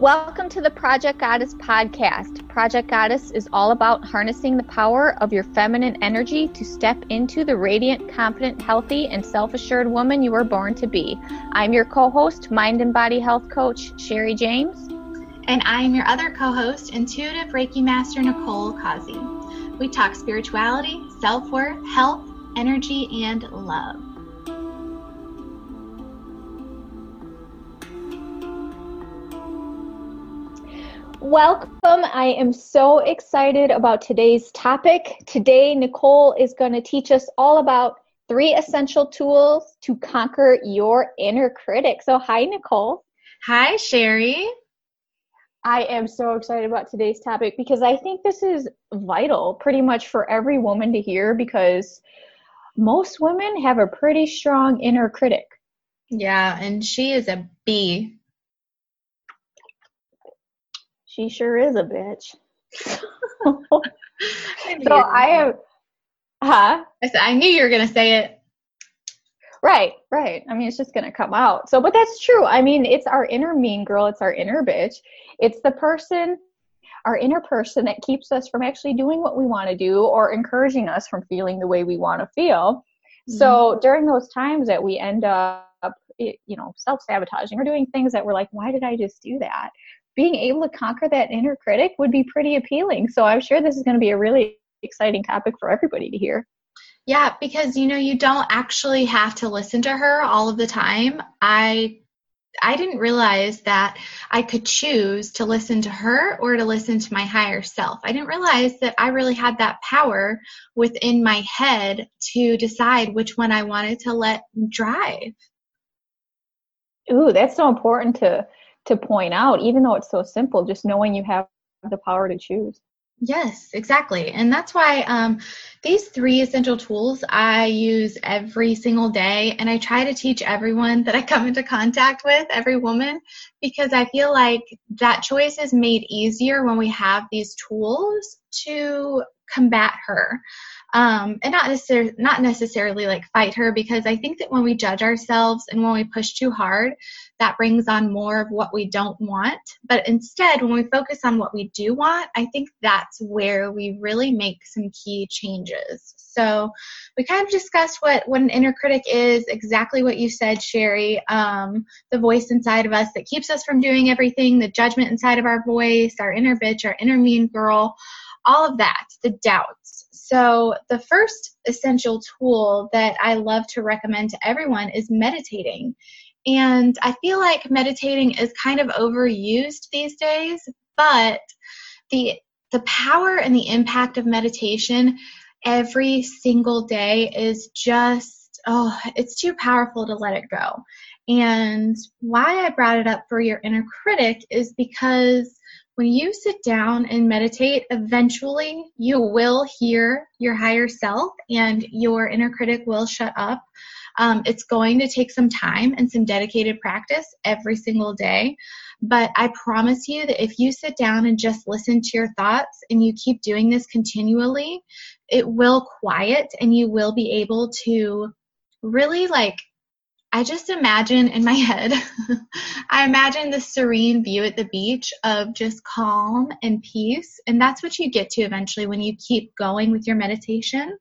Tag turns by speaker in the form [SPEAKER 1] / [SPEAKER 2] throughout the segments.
[SPEAKER 1] Welcome to the Project Goddess podcast. Project Goddess is all about harnessing the power of your feminine energy to step into the radiant, confident, healthy, and self assured woman you were born to be. I'm your co host, mind and body health coach, Sherry James.
[SPEAKER 2] And I'm your other co host, intuitive Reiki Master Nicole Kazi. We talk spirituality, self worth, health, energy, and love.
[SPEAKER 1] Welcome. I am so excited about today's topic. Today, Nicole is going to teach us all about three essential tools to conquer your inner critic. So, hi, Nicole.
[SPEAKER 2] Hi, Sherry.
[SPEAKER 1] I am so excited about today's topic because I think this is vital pretty much for every woman to hear because most women have a pretty strong inner critic.
[SPEAKER 2] Yeah, and she is a B
[SPEAKER 1] she sure is a bitch. so I am, huh?
[SPEAKER 2] I, said, I knew you were going to say it.
[SPEAKER 1] Right, right. I mean, it's just going to come out. So, but that's true. I mean, it's our inner mean girl, it's our inner bitch. It's the person, our inner person that keeps us from actually doing what we want to do or encouraging us from feeling the way we want to feel. Mm-hmm. So, during those times that we end up, you know, self sabotaging or doing things that we're like, why did I just do that? Being able to conquer that inner critic would be pretty appealing. So I'm sure this is going to be a really exciting topic for everybody to hear.
[SPEAKER 2] Yeah, because you know you don't actually have to listen to her all of the time. I I didn't realize that I could choose to listen to her or to listen to my higher self. I didn't realize that I really had that power within my head to decide which one I wanted to let drive.
[SPEAKER 1] Ooh, that's so important to to point out, even though it's so simple, just knowing you have the power to choose.
[SPEAKER 2] Yes, exactly. And that's why um, these three essential tools I use every single day. And I try to teach everyone that I come into contact with, every woman, because I feel like that choice is made easier when we have these tools to combat her um, and not necessarily not necessarily like fight her because I think that when we judge ourselves and when we push too hard, that brings on more of what we don't want. But instead, when we focus on what we do want, I think that's where we really make some key changes. So we kind of discussed what what an inner critic is, exactly what you said, Sherry. Um, the voice inside of us that keeps us from doing everything, the judgment inside of our voice, our inner bitch, our inner mean girl all of that, the doubts. So, the first essential tool that I love to recommend to everyone is meditating. And I feel like meditating is kind of overused these days, but the the power and the impact of meditation every single day is just oh, it's too powerful to let it go. And why I brought it up for your inner critic is because when you sit down and meditate, eventually you will hear your higher self and your inner critic will shut up. Um, it's going to take some time and some dedicated practice every single day. But I promise you that if you sit down and just listen to your thoughts and you keep doing this continually, it will quiet and you will be able to really like I just imagine in my head, I imagine the serene view at the beach of just calm and peace. And that's what you get to eventually when you keep going with your meditation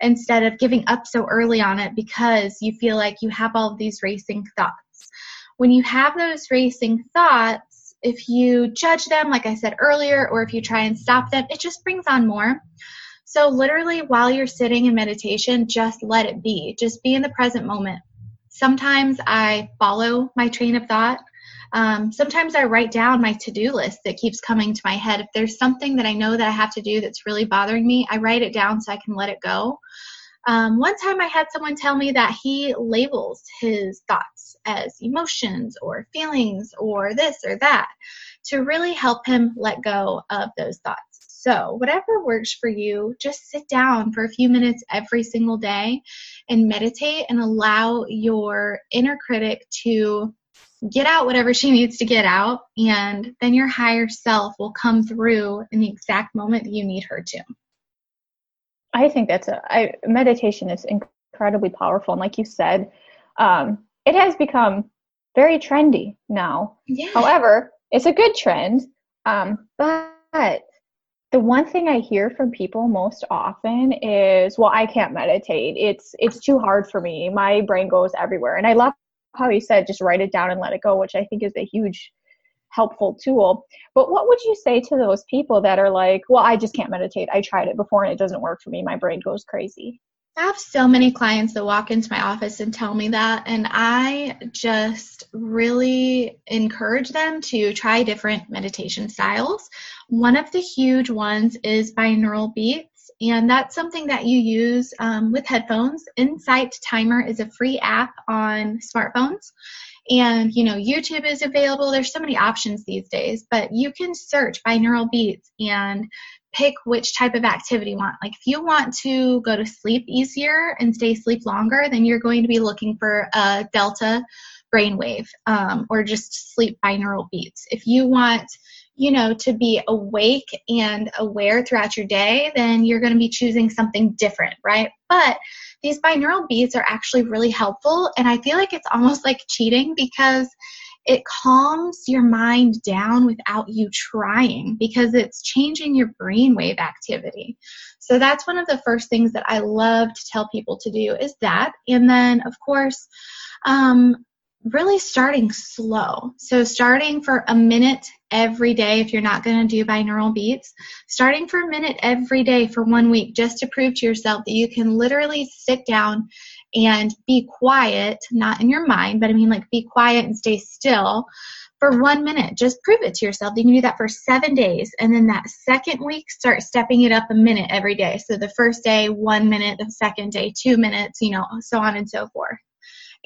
[SPEAKER 2] instead of giving up so early on it because you feel like you have all these racing thoughts. When you have those racing thoughts, if you judge them, like I said earlier, or if you try and stop them, it just brings on more. So, literally, while you're sitting in meditation, just let it be. Just be in the present moment Sometimes I follow my train of thought. Um, sometimes I write down my to do list that keeps coming to my head. If there's something that I know that I have to do that's really bothering me, I write it down so I can let it go. Um, one time I had someone tell me that he labels his thoughts as emotions or feelings or this or that to really help him let go of those thoughts. So, whatever works for you, just sit down for a few minutes every single day and meditate and allow your inner critic to get out whatever she needs to get out. And then your higher self will come through in the exact moment that you need her to.
[SPEAKER 1] I think that's a I, meditation is incredibly powerful. And like you said, um, it has become very trendy now. Yeah. However, it's a good trend. Um, but the one thing I hear from people most often is, well, I can't meditate. It's it's too hard for me. My brain goes everywhere. And I love how you said just write it down and let it go, which I think is a huge helpful tool. But what would you say to those people that are like, well, I just can't meditate. I tried it before and it doesn't work for me. My brain goes crazy.
[SPEAKER 2] I have so many clients that walk into my office and tell me that, and I just really encourage them to try different meditation styles. One of the huge ones is binaural beats, and that's something that you use um, with headphones. Insight Timer is a free app on smartphones. And, you know, YouTube is available. There's so many options these days, but you can search binaural beats and pick which type of activity you want. Like if you want to go to sleep easier and stay asleep longer, then you're going to be looking for a delta brainwave um, or just sleep binaural beats. If you want, you know, to be awake and aware throughout your day, then you're going to be choosing something different, right? But these binaural beats are actually really helpful, and I feel like it's almost like cheating because it calms your mind down without you trying because it's changing your brainwave activity. So that's one of the first things that I love to tell people to do is that. And then, of course, um, really starting slow. So starting for a minute every day if you're not going to do binaural beats, starting for a minute every day for one week just to prove to yourself that you can literally sit down and be quiet, not in your mind, but I mean like be quiet and stay still for one minute. Just prove it to yourself. You can do that for seven days. And then that second week, start stepping it up a minute every day. So the first day, one minute, the second day, two minutes, you know, so on and so forth.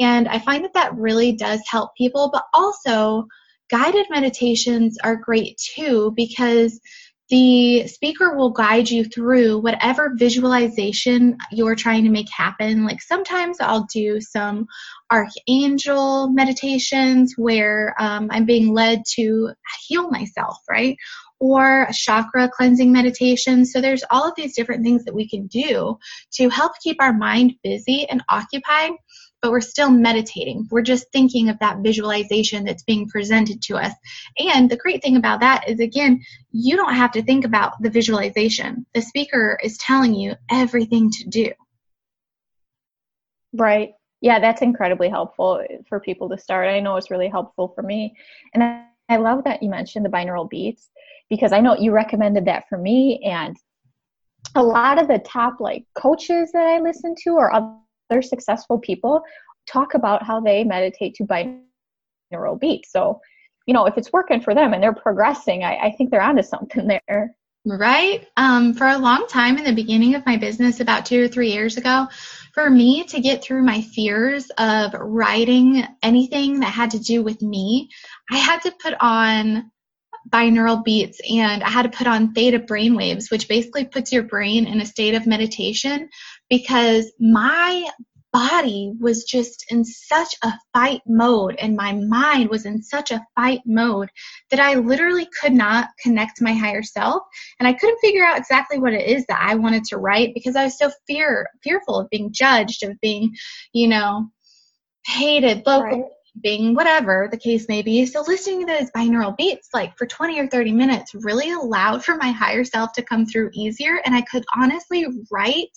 [SPEAKER 2] And I find that that really does help people, but also guided meditations are great too because the speaker will guide you through whatever visualization you're trying to make happen. Like sometimes I'll do some archangel meditations where um, I'm being led to heal myself, right? Or chakra cleansing meditation. So there's all of these different things that we can do to help keep our mind busy and occupied but we're still meditating. We're just thinking of that visualization that's being presented to us. And the great thing about that is, again, you don't have to think about the visualization. The speaker is telling you everything to do.
[SPEAKER 1] Right. Yeah, that's incredibly helpful for people to start. I know it's really helpful for me. And I, I love that you mentioned the binaural beats because I know you recommended that for me. And a lot of the top like coaches that I listen to or other successful people talk about how they meditate to binaural beats. So, you know, if it's working for them and they're progressing, I, I think they're onto something there.
[SPEAKER 2] Right. Um, for a long time in the beginning of my business, about two or three years ago, for me to get through my fears of writing anything that had to do with me, I had to put on binaural beats and I had to put on theta brainwaves, which basically puts your brain in a state of meditation because my body was just in such a fight mode and my mind was in such a fight mode that I literally could not connect to my higher self. And I couldn't figure out exactly what it is that I wanted to write because I was so fear fearful of being judged of being you know hated locally right. being whatever the case may be. So listening to those binaural beats like for 20 or 30 minutes really allowed for my higher self to come through easier. And I could honestly write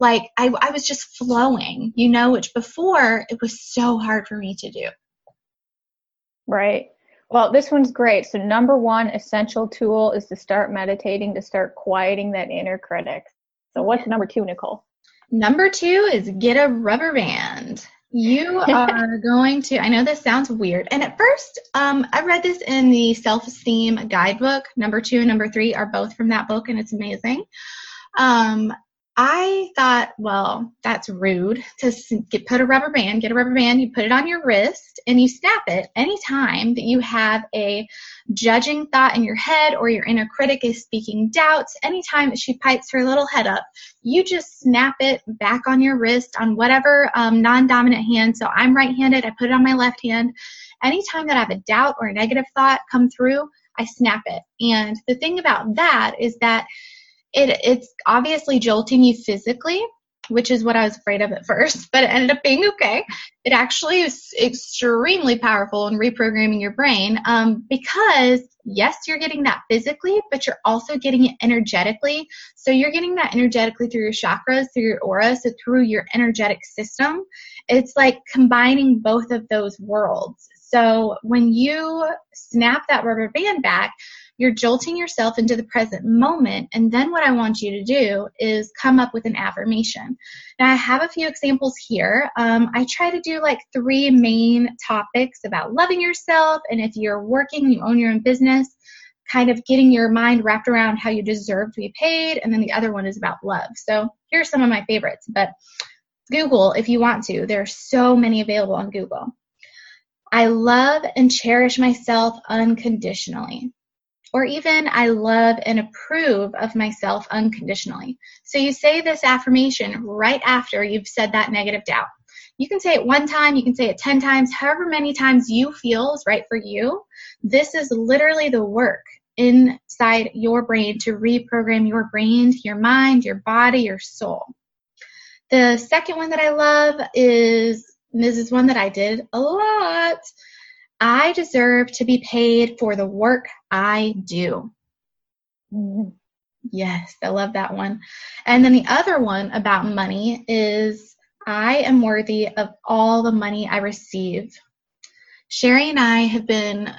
[SPEAKER 2] like I, I was just flowing, you know, which before it was so hard for me to do.
[SPEAKER 1] Right. Well, this one's great. So, number one essential tool is to start meditating, to start quieting that inner critic. So, what's number two, Nicole?
[SPEAKER 2] Number two is get a rubber band. You are going to, I know this sounds weird. And at first, um, I read this in the self esteem guidebook. Number two and number three are both from that book, and it's amazing. Um, I thought, well, that's rude to get, put a rubber band, get a rubber band, you put it on your wrist, and you snap it anytime that you have a judging thought in your head or your inner critic is speaking doubts. Anytime that she pipes her little head up, you just snap it back on your wrist on whatever um, non dominant hand. So I'm right handed, I put it on my left hand. Anytime that I have a doubt or a negative thought come through, I snap it. And the thing about that is that it, it's obviously jolting you physically, which is what I was afraid of at first, but it ended up being okay. It actually is extremely powerful in reprogramming your brain um, because, yes, you're getting that physically, but you're also getting it energetically. So you're getting that energetically through your chakras, through your aura, so through your energetic system. It's like combining both of those worlds. So when you snap that rubber band back, you're jolting yourself into the present moment. And then what I want you to do is come up with an affirmation. Now, I have a few examples here. Um, I try to do like three main topics about loving yourself. And if you're working, you own your own business, kind of getting your mind wrapped around how you deserve to be paid. And then the other one is about love. So here's some of my favorites. But Google, if you want to, there are so many available on Google. I love and cherish myself unconditionally or even I love and approve of myself unconditionally. So you say this affirmation right after you've said that negative doubt. You can say it one time, you can say it 10 times, however many times you feel is right for you. This is literally the work inside your brain to reprogram your brain, your mind, your body, your soul. The second one that I love is this is one that I did a lot I deserve to be paid for the work I do. Mm-hmm. Yes, I love that one. And then the other one about money is I am worthy of all the money I receive. Sherry and I have been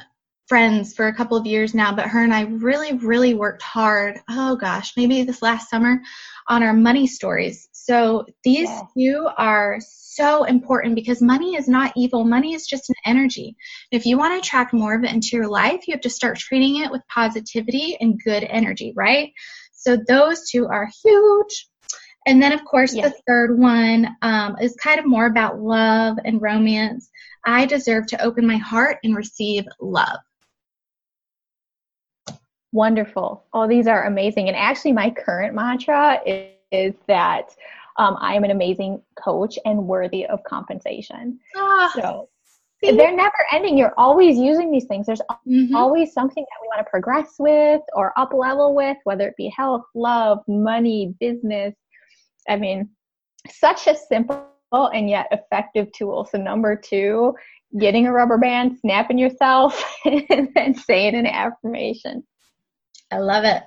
[SPEAKER 2] friends for a couple of years now, but her and I really, really worked hard. Oh gosh, maybe this last summer on our money stories. So these yeah. two are so important because money is not evil. Money is just an energy. If you want to attract more of it into your life, you have to start treating it with positivity and good energy, right? So those two are huge. And then, of course, yes. the third one um, is kind of more about love and romance. I deserve to open my heart and receive love.
[SPEAKER 1] Wonderful. Oh, these are amazing. And actually, my current mantra is, is that um, I am an amazing coach and worthy of compensation. Ah, so they're never ending. You're always using these things. There's mm-hmm. always something that we want to progress with or up level with, whether it be health, love, money, business. I mean, such a simple and yet effective tool. So, number two, getting a rubber band, snapping yourself, and then saying an affirmation.
[SPEAKER 2] I love it.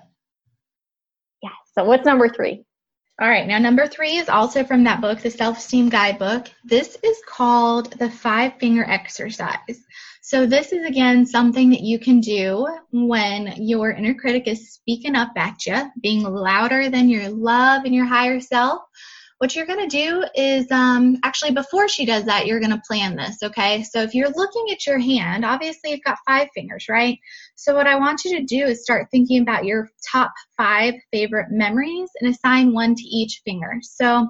[SPEAKER 1] Yeah. So, what's number three?
[SPEAKER 2] All right, now number three is also from that book, the Self Esteem Guidebook. This is called the Five Finger Exercise. So, this is again something that you can do when your inner critic is speaking up at you, being louder than your love and your higher self, what you're going to do is um, actually before she does that, you're going to plan this, okay? So if you're looking at your hand, obviously you've got five fingers, right? So what I want you to do is start thinking about your top five favorite memories and assign one to each finger. So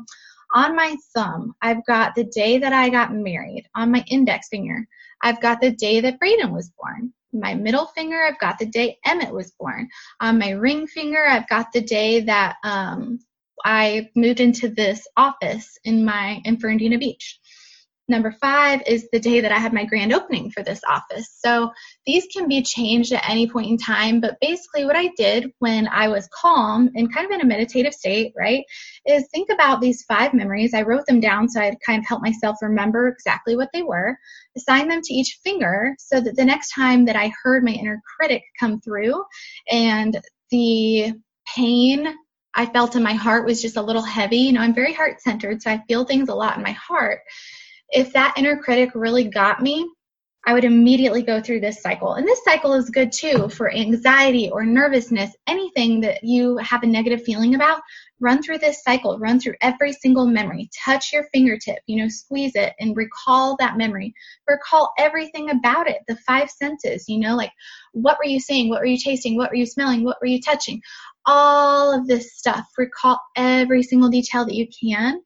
[SPEAKER 2] on my thumb, I've got the day that I got married. On my index finger, I've got the day that Braden was born. My middle finger, I've got the day Emmett was born. On my ring finger, I've got the day that um, I moved into this office in my in Fernandina Beach. Number five is the day that I had my grand opening for this office. So these can be changed at any point in time, but basically what I did when I was calm and kind of in a meditative state, right, is think about these five memories. I wrote them down so I'd kind of help myself remember exactly what they were, assign them to each finger so that the next time that I heard my inner critic come through and the pain I felt in my heart was just a little heavy. You know, I'm very heart centered, so I feel things a lot in my heart. If that inner critic really got me, I would immediately go through this cycle. And this cycle is good too for anxiety or nervousness, anything that you have a negative feeling about. Run through this cycle, run through every single memory, touch your fingertip, you know, squeeze it and recall that memory. Recall everything about it, the five senses, you know, like what were you seeing? What were you tasting? What were you smelling? What were you touching? All of this stuff. Recall every single detail that you can.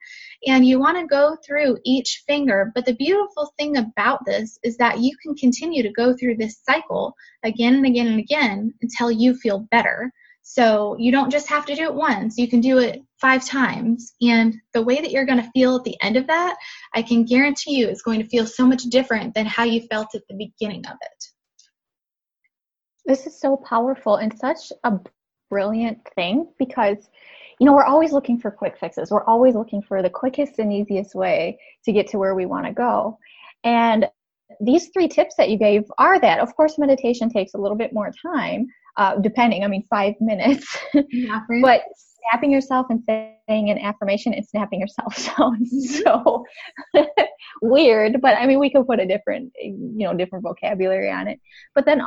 [SPEAKER 2] And you want to go through each finger. But the beautiful thing about this is that you can continue to go through this cycle again and again and again until you feel better. So you don't just have to do it once, you can do it five times. And the way that you're going to feel at the end of that, I can guarantee you is going to feel so much different than how you felt at the beginning of it.
[SPEAKER 1] This is so powerful and such a brilliant thing because you know, we're always looking for quick fixes. We're always looking for the quickest and easiest way to get to where we want to go. And these three tips that you gave are that. Of course, meditation takes a little bit more time, uh, depending, I mean, five minutes. Yeah, but snapping yourself and saying an affirmation and snapping yourself sounds mm-hmm. so weird. But I mean, we could put a different, you know, different vocabulary on it. But then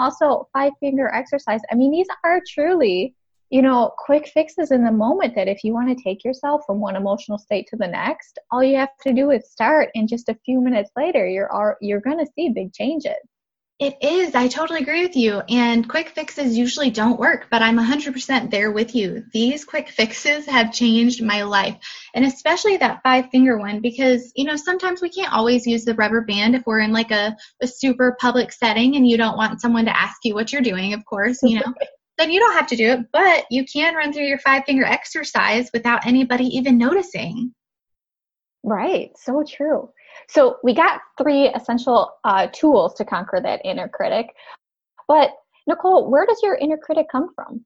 [SPEAKER 1] also, five finger exercise. I mean, these are truly you know, quick fixes in the moment that if you want to take yourself from one emotional state to the next, all you have to do is start and just a few minutes later you're you're going to see big changes.
[SPEAKER 2] It is. I totally agree with you. And quick fixes usually don't work, but I'm 100% there with you. These quick fixes have changed my life, and especially that five finger one because, you know, sometimes we can't always use the rubber band if we're in like a, a super public setting and you don't want someone to ask you what you're doing, of course, you know. then you don't have to do it, but you can run through your five finger exercise without anybody even noticing.
[SPEAKER 1] Right, so true. So we got three essential uh, tools to conquer that inner critic. But Nicole, where does your inner critic come from?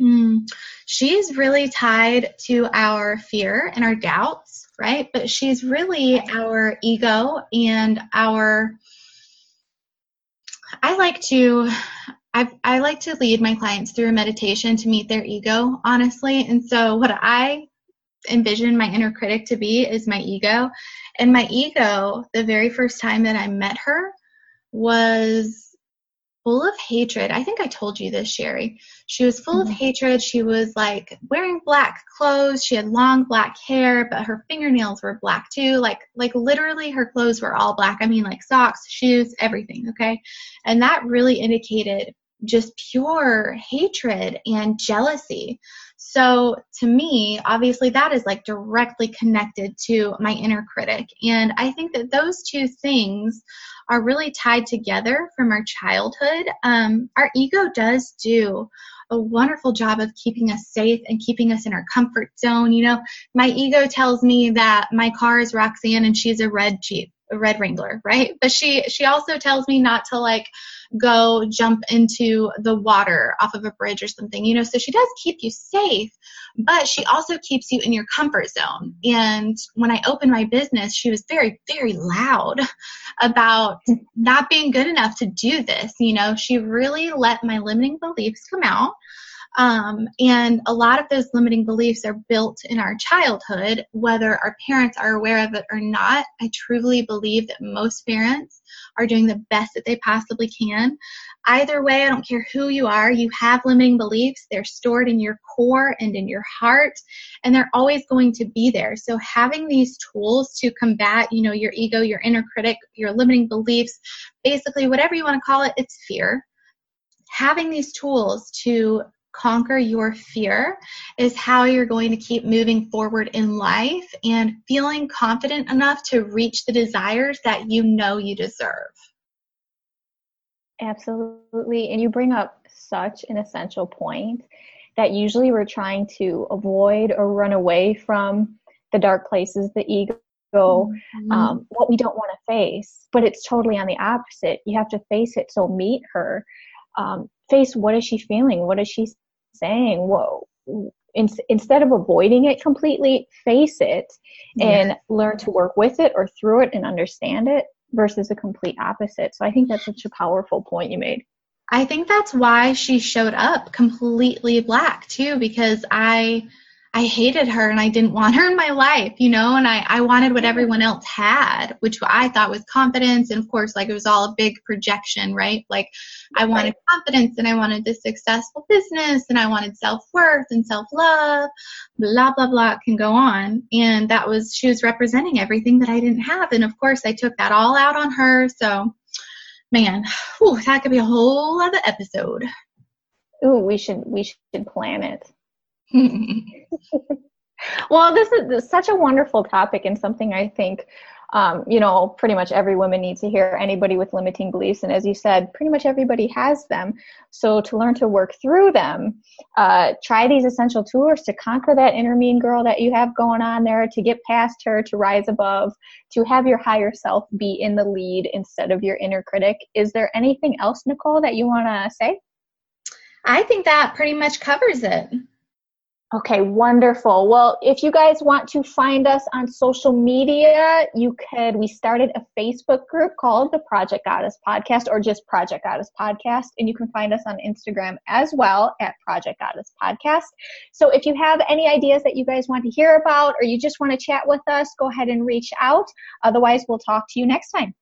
[SPEAKER 2] Mm, she's really tied to our fear and our doubts, right? But she's really our ego and our. I like to I, I like to lead my clients through a meditation to meet their ego, honestly. And so, what I envision my inner critic to be is my ego. And my ego, the very first time that I met her, was full of hatred. I think I told you this, Sherry. She was full mm-hmm. of hatred. She was like wearing black clothes. She had long black hair, but her fingernails were black too. Like like literally her clothes were all black. I mean like socks, shoes, everything, okay? And that really indicated just pure hatred and jealousy. So to me, obviously that is like directly connected to my inner critic. And I think that those two things are really tied together from our childhood. Um, our ego does do a wonderful job of keeping us safe and keeping us in our comfort zone. You know, my ego tells me that my car is Roxanne and she's a red Jeep red wrangler right? But she she also tells me not to like go jump into the water off of a bridge or something you know? So she does keep you safe but she also keeps you in your comfort zone. And when i opened my business she was very very loud about not being good enough to do this you know? She really let my limiting beliefs come out um, and a lot of those limiting beliefs are built in our childhood, whether our parents are aware of it or not. I truly believe that most parents are doing the best that they possibly can. Either way, I don't care who you are, you have limiting beliefs. They're stored in your core and in your heart, and they're always going to be there. So having these tools to combat, you know, your ego, your inner critic, your limiting beliefs, basically whatever you want to call it, it's fear having these tools to conquer your fear is how you're going to keep moving forward in life and feeling confident enough to reach the desires that you know you deserve.
[SPEAKER 1] Absolutely. And you bring up such an essential point that usually we're trying to avoid or run away from the dark places, the ego, mm-hmm. um, what we don't want to face. But it's totally on the opposite. You have to face it. So meet her. Um, face what is she feeling? What is she saying, whoa, in, instead of avoiding it completely, face it and yeah. learn to work with it or through it and understand it versus the complete opposite. So I think that's such a powerful point you made.
[SPEAKER 2] I think that's why she showed up completely black too, because I I hated her and I didn't want her in my life, you know, and I, I wanted what everyone else had, which I thought was confidence. And of course, like it was all a big projection, right? Like I wanted confidence and I wanted this successful business and I wanted self worth and self love, blah, blah, blah, can go on. And that was, she was representing everything that I didn't have. And of course, I took that all out on her. So, man, whew, that could be a whole other episode.
[SPEAKER 1] Ooh, we should, we should plan it. well, this is such a wonderful topic and something I think, um, you know, pretty much every woman needs to hear. Anybody with limiting beliefs, and as you said, pretty much everybody has them. So to learn to work through them, uh, try these essential tools to conquer that inner mean girl that you have going on there, to get past her, to rise above, to have your higher self be in the lead instead of your inner critic. Is there anything else, Nicole, that you want to say?
[SPEAKER 2] I think that pretty much covers it.
[SPEAKER 1] Okay, wonderful. Well, if you guys want to find us on social media, you could. We started a Facebook group called the Project Goddess Podcast or just Project Goddess Podcast, and you can find us on Instagram as well at Project Goddess Podcast. So if you have any ideas that you guys want to hear about or you just want to chat with us, go ahead and reach out. Otherwise, we'll talk to you next time.